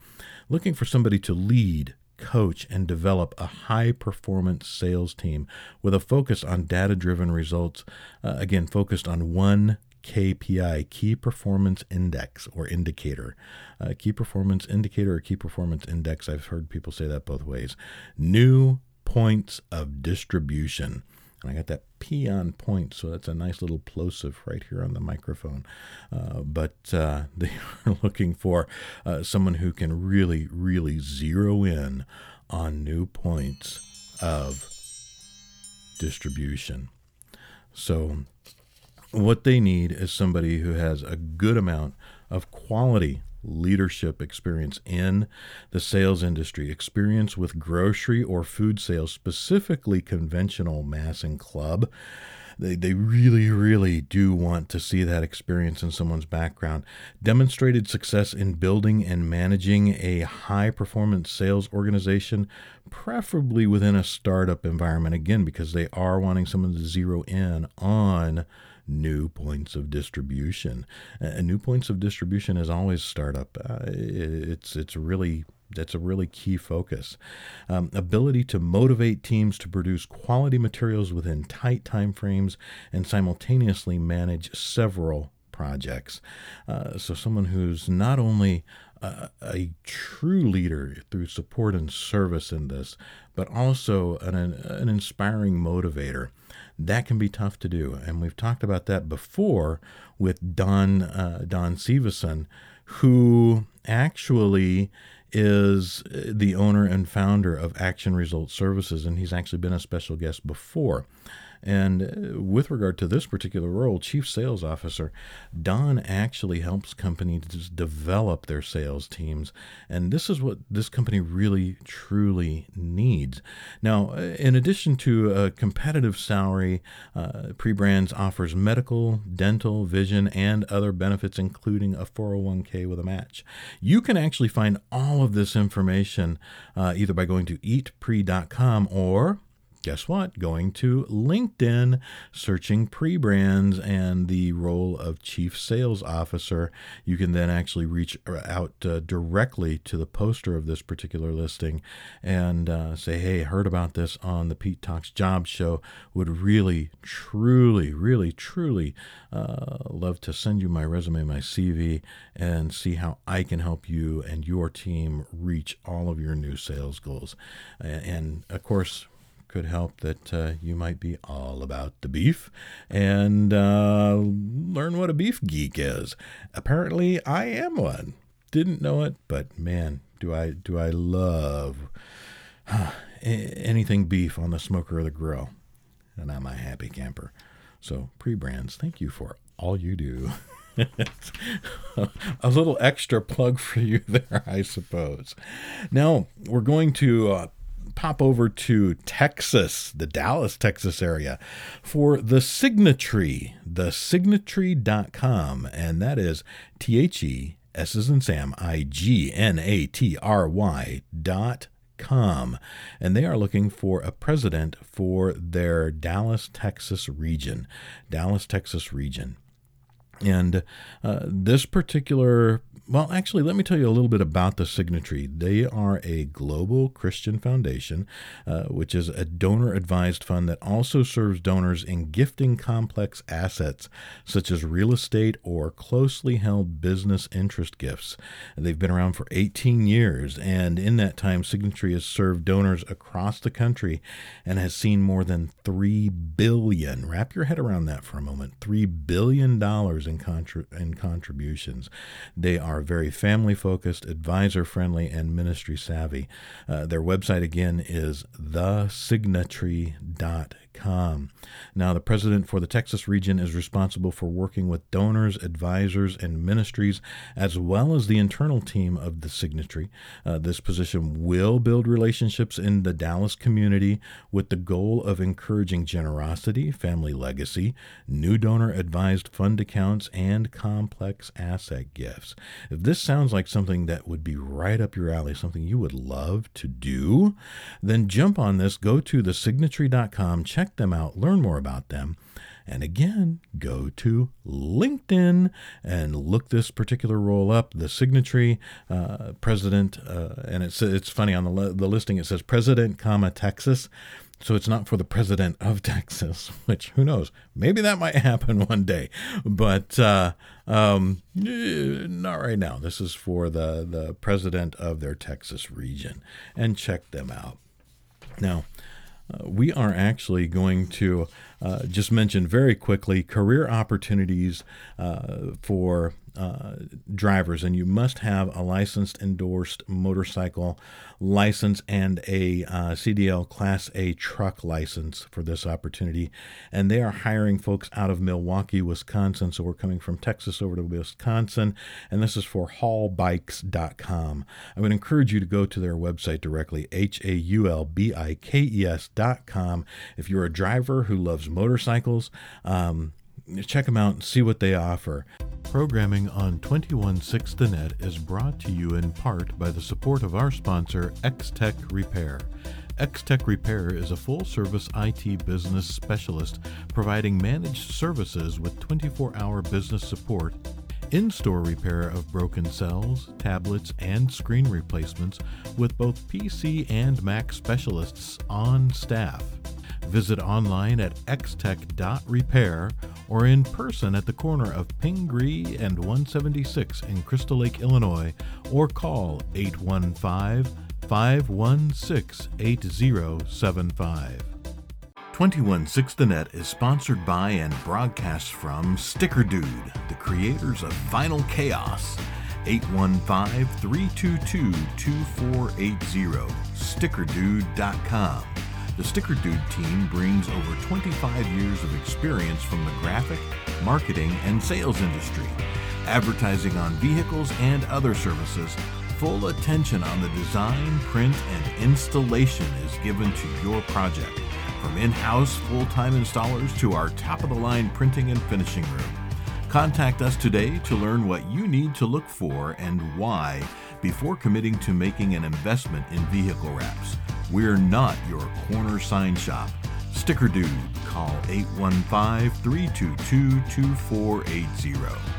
Looking for somebody to lead coach, and develop a high performance sales team with a focus on data driven results. Uh, again, focused on one KPI, Key Performance Index or Indicator. Uh, key Performance Indicator or Key Performance Index, I've heard people say that both ways. New points of distribution. And I got that P on point, so that's a nice little plosive right here on the microphone. Uh, but uh, [laughs] they are looking for uh, someone who can really, really zero in on new points of distribution. So what they need is somebody who has a good amount of quality leadership experience in the sales industry, experience with grocery or food sales, specifically conventional mass and club. They, they really, really do want to see that experience in someone's background. Demonstrated success in building and managing a high performance sales organization, preferably within a startup environment, again, because they are wanting someone to zero in on new points of distribution. And new points of distribution is always startup. Uh, it's it's really that's a really key focus. Um, ability to motivate teams to produce quality materials within tight time frames and simultaneously manage several projects. Uh, so someone who's not only a, a, true leader through support and service in this, but also an, an inspiring motivator that can be tough to do. And we've talked about that before with Don uh, Don Severson, who actually is the owner and founder of Action Result Services, and he's actually been a special guest before. And uh, with regard to this particular role, chief sales officer, Don actually helps companies develop their sales teams. And this is what this company really, truly needs. Now, uh, in addition to a competitive salary, uh, Prebrands offers medical, dental, vision, and other benefits, including a 401k with a match. You can actually find all of this information uh, either by going to eatpre.com or guess what? Going to LinkedIn, searching pre brands and the role of Chief Sales Officer. You can then actually reach out uh, directly to the poster of this particular listing and uh, say, hey, heard about this on the Pete Talks Job Show. Would really, truly, really, truly uh, love to send you my resume, my CV, and see how I can help you and your team reach all of your new sales goals. And of course, could help that uh, you might be all about the beef and uh, learn what a beef geek is. Apparently, I am one. Didn't know it, but man, do I do I love [sighs] anything beef on the smoker or the grill, and I'm a happy camper. So, Prebrands, thank you for all you do. [laughs] a little extra plug for you [laughs] there, I suppose. Now, we're going to uh, pop over to Texas, the Dallas, Texas area, for the Signatry, the signatry.com, and that is T H E S as in Sam, I G N A T R Y dot com. And they are looking for a president for their Dallas, Texas region. Dallas, Texas region. And uh, this particular well, actually, let me tell you a little bit about the Signatory. They are a global Christian foundation, uh, which is a donor advised fund that also serves donors in gifting complex assets such as real estate or closely held business interest gifts. They've been around for 18 years, and in that time, Signatory has served donors across the country and has seen more than 3 billion. Wrap your head around that for a moment. 3 billion dollars in, contra- in contributions. They are are very family focused, advisor friendly, and ministry savvy. Uh, their website again is thesignatry.com com. Now, the president for the Texas region is responsible for working with donors, advisors, and ministries, as well as the internal team of the signatory. Uh, this position will build relationships in the Dallas community with the goal of encouraging generosity, family legacy, new donor advised fund accounts, and complex asset gifts. If this sounds like something that would be right up your alley, something you would love to do, then jump on this, go to thesignatory.com, check check them out, learn more about them. And again, go to LinkedIn and look this particular role up. The signatory uh, president, uh, and it's it's funny on the the listing it says President, comma Texas. So it's not for the president of [laughs] Texas, which who knows? Maybe that might happen one day, but uh, um, eh, not right now. This is for the the president of their Texas region, and check them out. Now, Uh, we are actually going to uh, just mention very quickly career opportunities uh, for uh, drivers, and you must have a licensed endorsed motorcycle license and a uh, CDL Class A truck license for this opportunity. And they are hiring folks out of Milwaukee, Wisconsin. So we're coming from Texas over to Wisconsin, and this is for haulbikes.com. I would encourage you to go to their website directly, H A U L B I K E S.com. If you're a driver who loves motorcycles, um, check them out and see what they offer. Programming on 216 The Net is brought to you in part by the support of our sponsor, X-Tech Repair. X-Tech Repair is a full-service IT business specialist providing managed services with 24-hour business support in-store repair of broken cells, tablets, and screen replacements with both PC and Mac specialists on staff. Visit online at xtech.repair or in person at the corner of Pingree and 176 in Crystal Lake, Illinois, or call 815 516 8075. 216 The Net is sponsored by and broadcasts from Sticker Dude, the creators of Vinyl Chaos. 815 322 2480, stickerdude.com. The Sticker Dude team brings over 25 years of experience from the graphic, marketing, and sales industry, advertising on vehicles and other services. Full attention on the design, print, and installation is given to your project, from in house full time installers to our top of the line printing and finishing room. Contact us today to learn what you need to look for and why before committing to making an investment in vehicle wraps. We're not your corner sign shop. Sticker Dude, call 815 322 2480.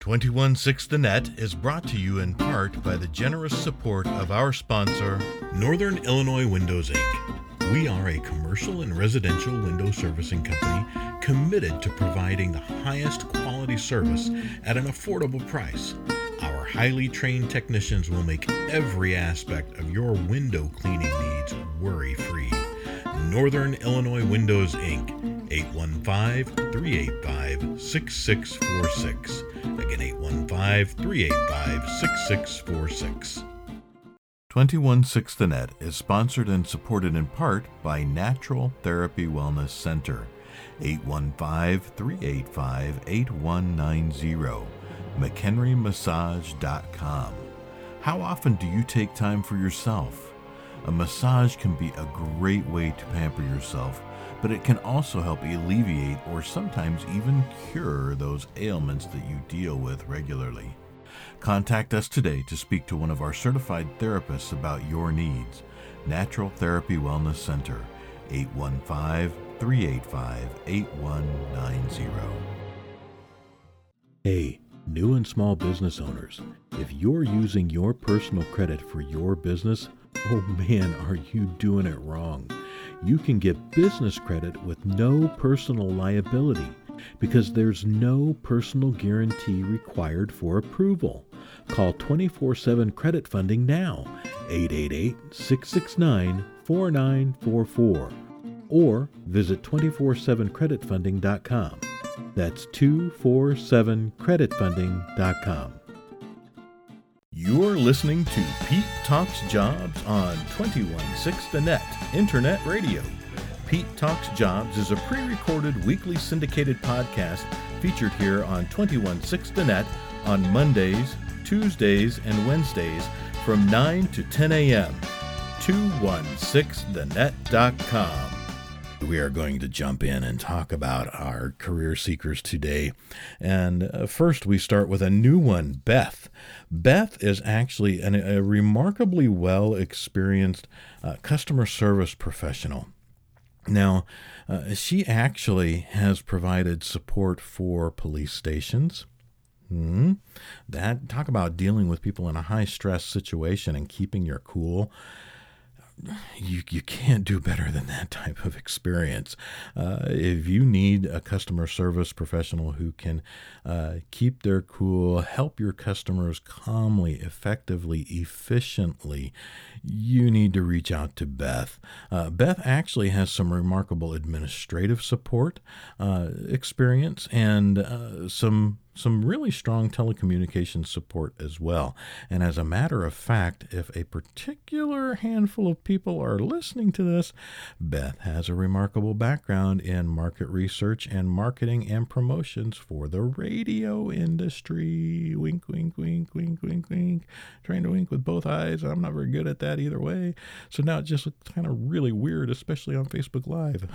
216 The Net is brought to you in part by the generous support of our sponsor, Northern Illinois Windows Inc. We are a commercial and residential window servicing company committed to providing the highest quality service at an affordable price. Our highly trained technicians will make every aspect of your window cleaning needs worry free. Northern Illinois Windows Inc. 815 385 6646. Again, 815 385 6646. 216 The Net is sponsored and supported in part by Natural Therapy Wellness Center. 815 385 8190 McHenryMassage.com. How often do you take time for yourself? A massage can be a great way to pamper yourself, but it can also help alleviate or sometimes even cure those ailments that you deal with regularly. Contact us today to speak to one of our certified therapists about your needs. Natural Therapy Wellness Center, 815 385 8190. Hey, New and small business owners, if you're using your personal credit for your business, oh man, are you doing it wrong? You can get business credit with no personal liability because there's no personal guarantee required for approval. Call 24 7 Credit Funding now, 888 669 4944, or visit 247creditfunding.com. That's 247creditfunding.com. You're listening to Pete Talks Jobs on 216 The Net Internet Radio. Pete Talks Jobs is a pre recorded weekly syndicated podcast featured here on 216 The Net on Mondays, Tuesdays, and Wednesdays from 9 to 10 a.m. 216thenet.com. We are going to jump in and talk about our career seekers today. And uh, first, we start with a new one, Beth. Beth is actually an, a remarkably well experienced uh, customer service professional. Now, uh, she actually has provided support for police stations. Mm-hmm. That talk about dealing with people in a high stress situation and keeping your cool you, you can't do better than that type of experience. Uh, if you need a customer service professional who can uh, keep their cool, help your customers calmly, effectively, efficiently, you need to reach out to Beth. Uh, Beth actually has some remarkable administrative support uh, experience and uh, some some really strong telecommunications support as well. And as a matter of fact, if a particular handful of people are listening to this, Beth has a remarkable background in market research and marketing and promotions for the radio industry. Wink, wink, wink, wink, wink, wink. Trying to wink with both eyes. I'm not very good at that either way. So now it just looks kind of really weird, especially on Facebook Live.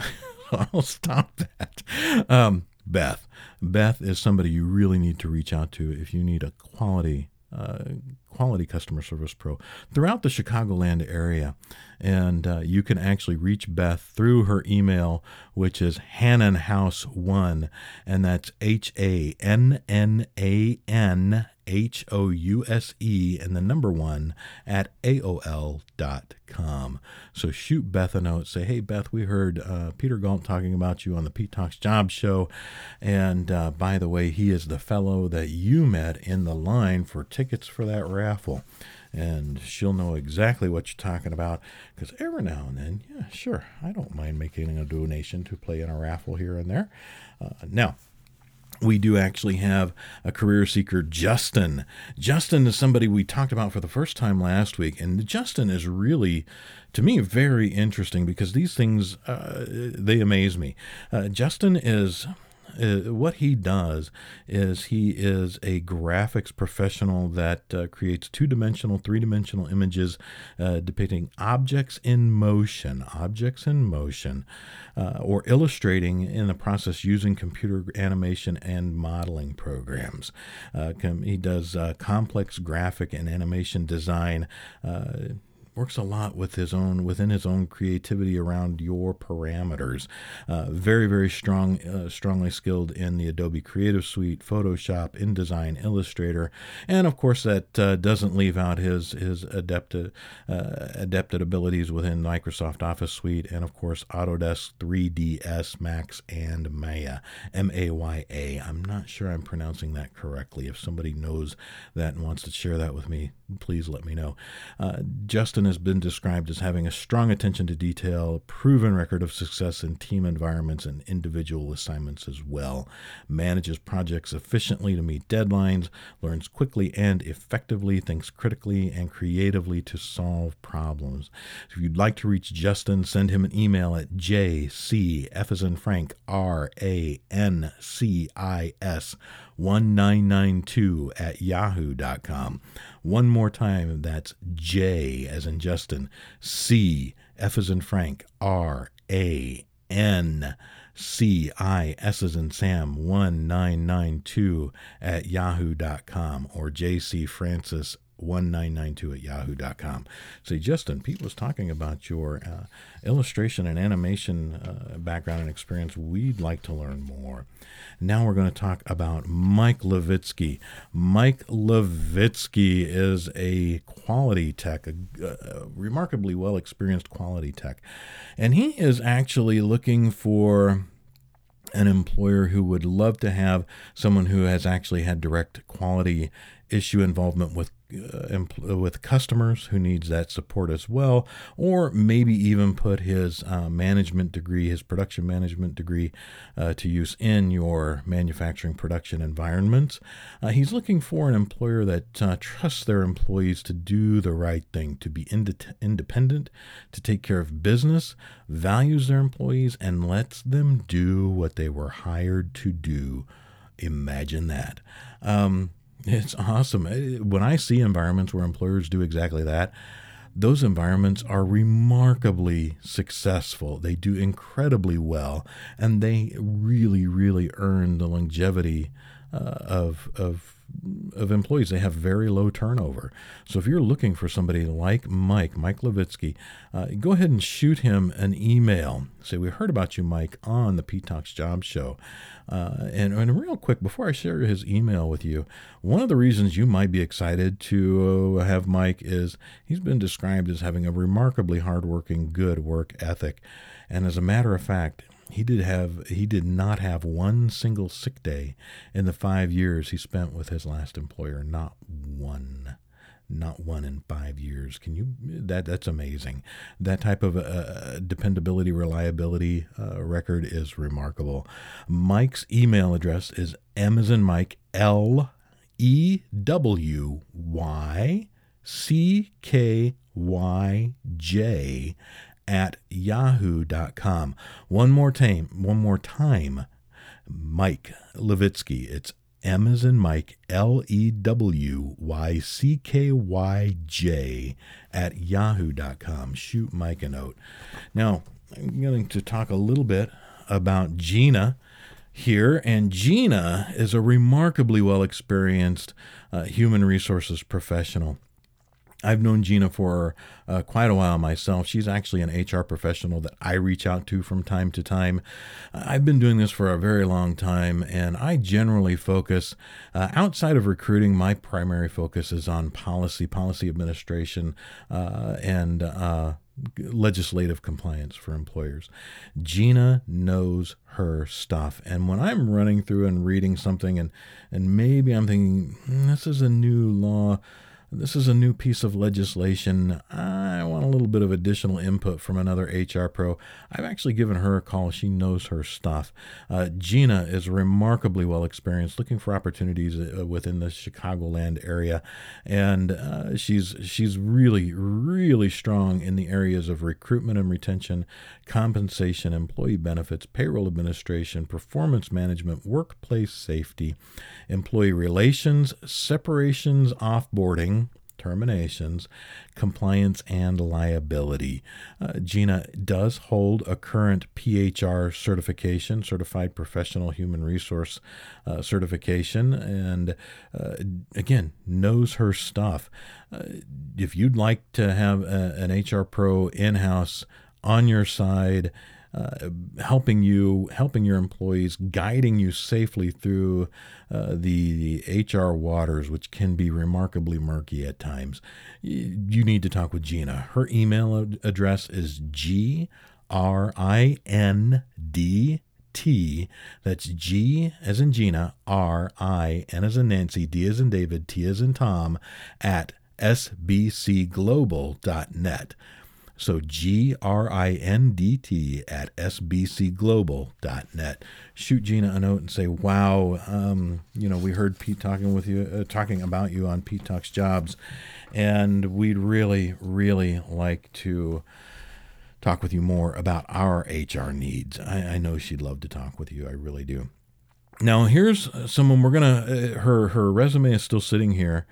[laughs] I'll stop that. Um, Beth. Beth is somebody you really need to reach out to if you need a quality uh, quality customer service pro throughout the Chicagoland area. And uh, you can actually reach Beth through her email, which is Hannan House One, and that's H A N N A N H O U S E and the number one at AOL.com. So shoot Beth a note. Say, hey, Beth, we heard uh, Peter Galt talking about you on the Pete Talks Job Show. And uh, by the way, he is the fellow that you met in the line for tickets for that raffle. And she'll know exactly what you're talking about because every now and then, yeah, sure, I don't mind making a donation to play in a raffle here and there. Uh, now, we do actually have a career seeker, Justin. Justin is somebody we talked about for the first time last week, and Justin is really, to me, very interesting because these things uh, they amaze me. Uh, Justin is uh, what he does is he is a graphics professional that uh, creates two dimensional, three dimensional images uh, depicting objects in motion, objects in motion, uh, or illustrating in the process using computer animation and modeling programs. Uh, com- he does uh, complex graphic and animation design works a lot with his own within his own creativity around your parameters. Uh, very very strong, uh, strongly skilled in the Adobe Creative Suite, Photoshop, InDesign, Illustrator, and of course that uh, doesn't leave out his his adapted uh, adapted abilities within Microsoft Office Suite, and of course Autodesk 3ds Max and Maya M A Y A. I'm not sure I'm pronouncing that correctly. If somebody knows that and wants to share that with me, please let me know. Uh, Has been described as having a strong attention to detail, proven record of success in team environments and individual assignments as well, manages projects efficiently to meet deadlines, learns quickly and effectively, thinks critically and creatively to solve problems. If you'd like to reach Justin, send him an email at jcf Frank, R A N C I S 1992 at yahoo.com. One more time, that's J as in Justin, C, F as in Frank, R, A, N, C, I, S as in Sam, 1992 at yahoo.com or JC Francis 1992 at yahoo.com. Say, Justin, Pete was talking about your uh, illustration and animation uh, background and experience. We'd like to learn more. Now we're going to talk about Mike Lewyckyj. Mike Lewyckyj is a quality tech, a, a remarkably well experienced quality tech. And he is actually looking for an employer who would love to have someone who has actually had direct quality issue involvement with uh, uh, with customers who needs that support as well, or maybe even put his uh, management degree, his production management degree, uh, to use in your manufacturing production environments. Uh, he's looking for an employer that trusts their employees to do the right thing, to be ind- independent, to take care of business, values their employees, and lets them do what they were hired to do. Imagine that. Um, it's awesome. When I see environments where employers do exactly that, those environments are remarkably successful. They do incredibly well, and they really, really earn the longevity uh, of of of employees. They have very low turnover. So if you're looking for somebody like Mike, Mike Lewyckyj, uh, go ahead and shoot him an email. Say, we heard about you, Mike, on the Talks Job Show. Uh, and, and real quick, before I share his email with you, one of the reasons you might be excited to have Mike is he's been described as having a remarkably hardworking, good work ethic. And as a matter of fact, he did have he did not have one single sick day in the five years he spent with his last employer. Not one. Not one in five years. Can you? That that's amazing. That type of uh, dependability, reliability uh, record is remarkable. Mike's email address is in Mike L E W Y C K Y J at yahoo.com. One more time, one more time. Mike Lewyckyj. It's M as in Mike, L E W Y C K Y J at yahoo.com. Shoot Mike a note. Now, I'm going to talk a little bit about Gina here. And Gina is a remarkably well experienced uh, human resources professional. I've known Gina for uh, quite a while myself. She's actually an HR professional that I reach out to from time to time. I've been doing this for a very long time, and I generally focus uh, outside of recruiting. My primary focus is on policy, policy administration, uh, and uh, legislative compliance for employers. Gina knows her stuff. And when I'm running through and reading something and and maybe I'm thinking mm, this is a new law this is a new piece of legislation. I want a little bit of additional input from another HR pro. I've actually given her a call. She knows her stuff. Uh, Gina is remarkably well experienced, looking for opportunities uh, within the Chicagoland area, and uh, she's she's really really strong in the areas of recruitment and retention, compensation, employee benefits, payroll administration, performance management, workplace safety, employee relations, separations, offboarding terminations, compliance, and liability. Uh, Gina does hold a current PHR certification, Certified Professional Human Resource uh, certification, and uh, again, knows her stuff. Uh, if you'd like to have a, an HR pro in house on your side, uh, helping you, helping your employees, guiding you safely through uh, the, the, HR waters, which can be remarkably murky at times. You, need to talk with Gina. Her email address is g r i n d T. That's G as in Gina, R I N as in Nancy, D as in David, T as in Tom at sbcglobal.net. So G R I N D T at sbcglobal.net. Shoot Gina a note and say, "Wow, um, you know, we heard Pete talking with you, uh, talking about you on Pete Talks Jobs, and we'd really, really like to." Talk with you more about our HR needs. I, I know she'd love to talk with you. I really do. Now, here's someone we're gonna. Uh, her her resume is still sitting here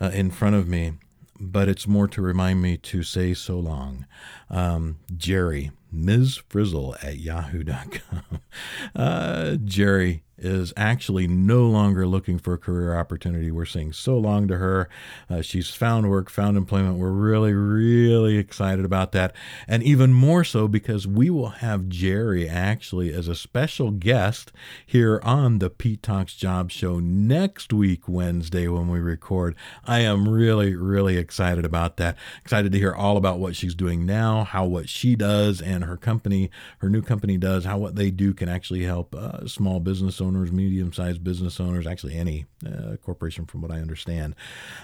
uh, in front of me, but it's more to remind me to say so long. Um, Jerry, Ms. Frizzle at yahoo.com. [laughs] Uh, Jerry is actually no longer looking for a career opportunity. We're saying so long to her. Uh, she's found work, found employment. We're really, really excited about that. And even more so because we will have Jerry actually as a special guest here on the Pete Talks Job Show next week, Wednesday, when we record. I am really, really excited about that. Excited to hear all about what she's doing now, how what she does and her company, her new company does, how what they do can actually help uh, small business owners, medium sized business owners, actually any uh, corporation, from what I understand,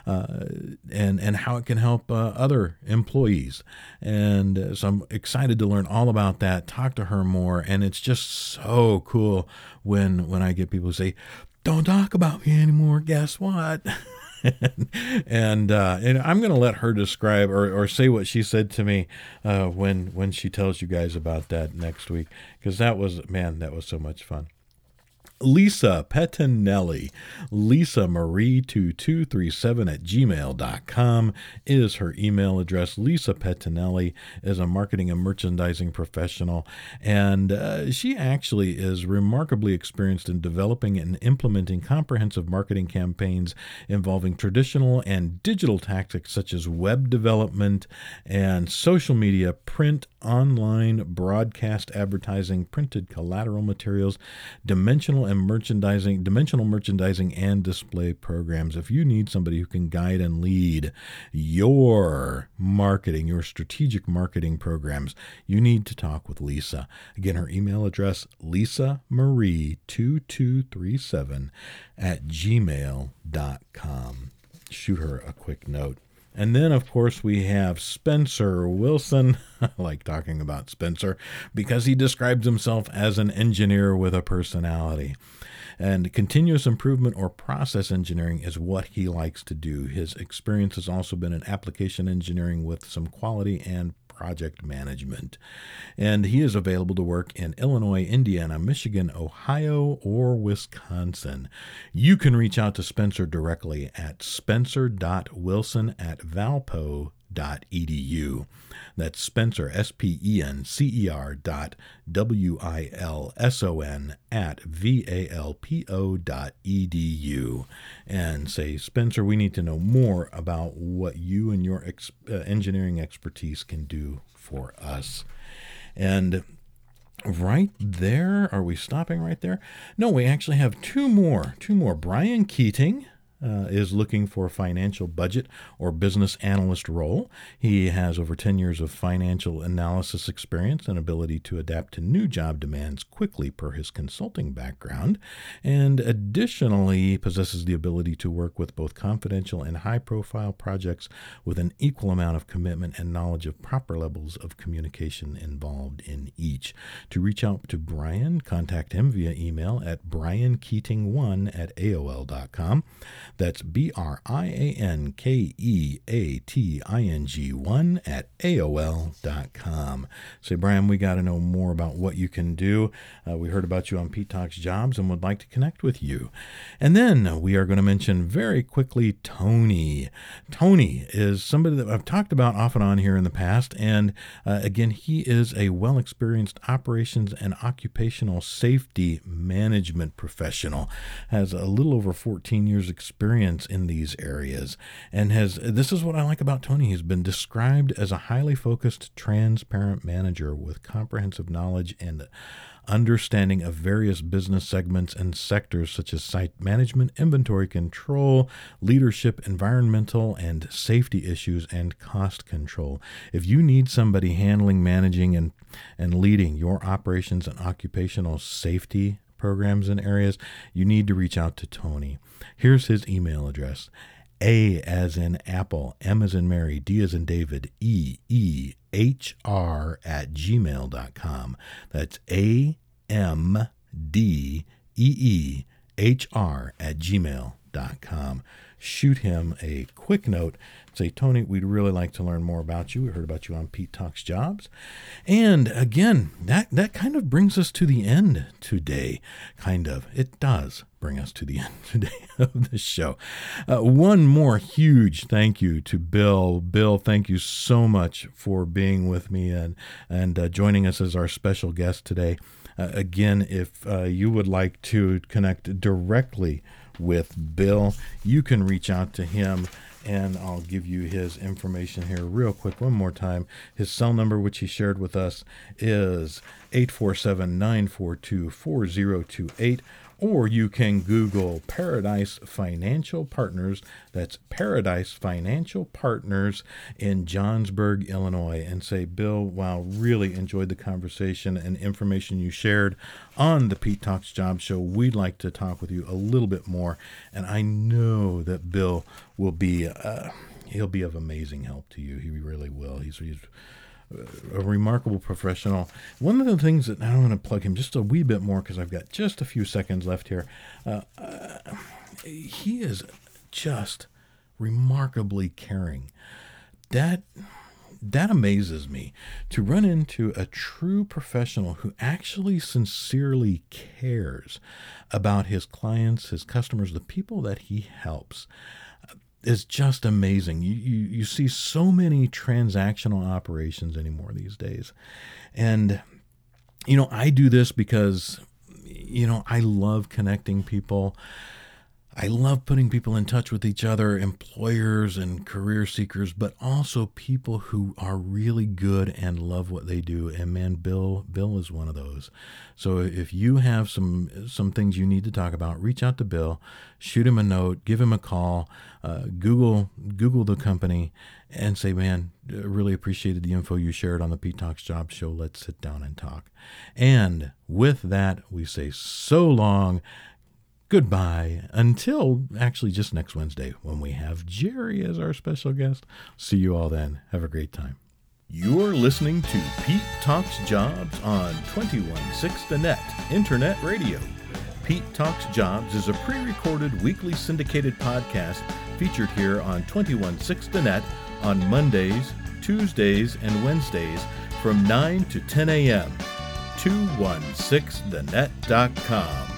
uh, and and how it can help uh, other employees. And uh, so I'm excited to learn all about that. Talk to her more, and it's just so cool when when I get people who say, "Don't talk about me anymore." Guess what? [laughs] and uh, and I'm going to let her describe or, or say what she said to me uh, when when she tells you guys about that next week because that was man that was so much fun. Lisa Pettinelli, Lisa Marie 2237 at gmail.com is her email address. Lisa Pettinelli is a marketing and merchandising professional, and uh, she actually is remarkably experienced in developing and implementing comprehensive marketing campaigns involving traditional and digital tactics such as web development and social media, print, online, broadcast advertising, printed collateral materials, dimensional and merchandising, dimensional merchandising and display programs. If you need somebody who can guide and lead your marketing, your strategic marketing programs, you need to talk with Lisa. Again, her email address, Lisa Marie 2237 at gmail.com. Shoot her a quick note. And then, of course, we have Spencer Wilson. [laughs] I like talking about Spencer because he describes himself as an engineer with a personality. And continuous improvement or process engineering is what he likes to do. His experience has also been in application engineering with some quality and project management. And he is available to work in Illinois, Indiana, Michigan, Ohio, or Wisconsin. You can reach out to Spencer directly at spencer.wilson at valpo.edu. That's Spencer, S P E N C E R dot W I L S O N at V A L P O dot E D U. And say, Spencer, we need to know more about what you and your ex- uh, engineering expertise can do for us. And right there, are we stopping right there? No, we actually have two more. Two more. Brian Keating uh, is looking for a financial budget or business analyst role. He has over 10 years of financial analysis experience and ability to adapt to new job demands quickly per his consulting background, and additionally possesses the ability to work with both confidential and high profile projects with an equal amount of commitment and knowledge of proper levels of communication involved in each. To reach out to Brian, contact him via email at briankeating1 at AOL.com. That's B R I A N K E A T I N G 1 at AOL.com. Say, Brian, we got to know more about what you can do. Uh, we heard about you on Pete Talks Jobs and would like to connect with you. And then we are going to mention very quickly Tony. Tony is somebody that I've talked about off and on here in the past. And uh, again, he is a well experienced operations and occupational safety management professional, has a little over 14 years' experience in these areas, and has this is what I like about Tony. He's been described as a highly focused, transparent manager with comprehensive knowledge and understanding of various business segments and sectors such as site management, inventory control, leadership, environmental and safety issues, and cost control. If you need somebody handling, managing, and, and leading your operations and occupational safety programs and areas, you need to reach out to Tony. Here's his email address a as in Apple, M as in Mary, D as in David, E, E, H, R at gmail.com. That's A, M, D, E, E, H, R at gmail.com. Shoot him a quick note. Say, Tony, we'd really like to learn more about you. We heard about you on Pete Talks Jobs. And again, that, that kind of brings us to the end today. Kind of. It does bring us to the [laughs] end today of the show. Uh, one more huge thank you to Bill. Bill, thank you so much for being with me and and uh, joining us as our special guest today. Uh, again, if uh, you would like to connect directly with Bill, you can reach out to him and I'll give you his information here real quick one more time. His cell number, which he shared with us, is 847 942 4028 or you can Google Paradise Financial Partners. That's Paradise Financial Partners in Johnsburg, Illinois, and say, Bill, wow, really enjoyed the conversation and information you shared on the Pete Talks Job Show. We'd like to talk with you a little bit more, and I know that Bill will be. Uh, he'll be of amazing help to you. He really will. He's, he's a remarkable professional. One of the things that I want to plug him just a wee bit more because I've got just a few seconds left here. Uh, uh, he is just remarkably caring. That that amazes me to run into a true professional who actually sincerely cares about his clients, his customers, the people that he helps is just amazing. You, you you see so many transactional operations anymore these days. And you know, I do this because you know, I love connecting people. I love putting people in touch with each other, employers and career seekers, but also people who are really good and love what they do. And man, Bill, Bill is one of those. So if you have some some things you need to talk about, reach out to Bill, shoot him a note, give him a call, uh, Google Google the company, and say, man, really appreciated the info you shared on the Pete Talks Job Show. Let's sit down and talk. And with that, we say so long goodbye until actually just next Wednesday when we have Jerry as our special guest. See you all then. Have a great time. You're listening to Pete Talks Jobs on 216 The Net Internet Radio. Pete Talks Jobs is a pre recorded weekly syndicated podcast featured here on 216 The Net on Mondays, Tuesdays, and Wednesdays from 9 to 10 a.m. 216thenet.com.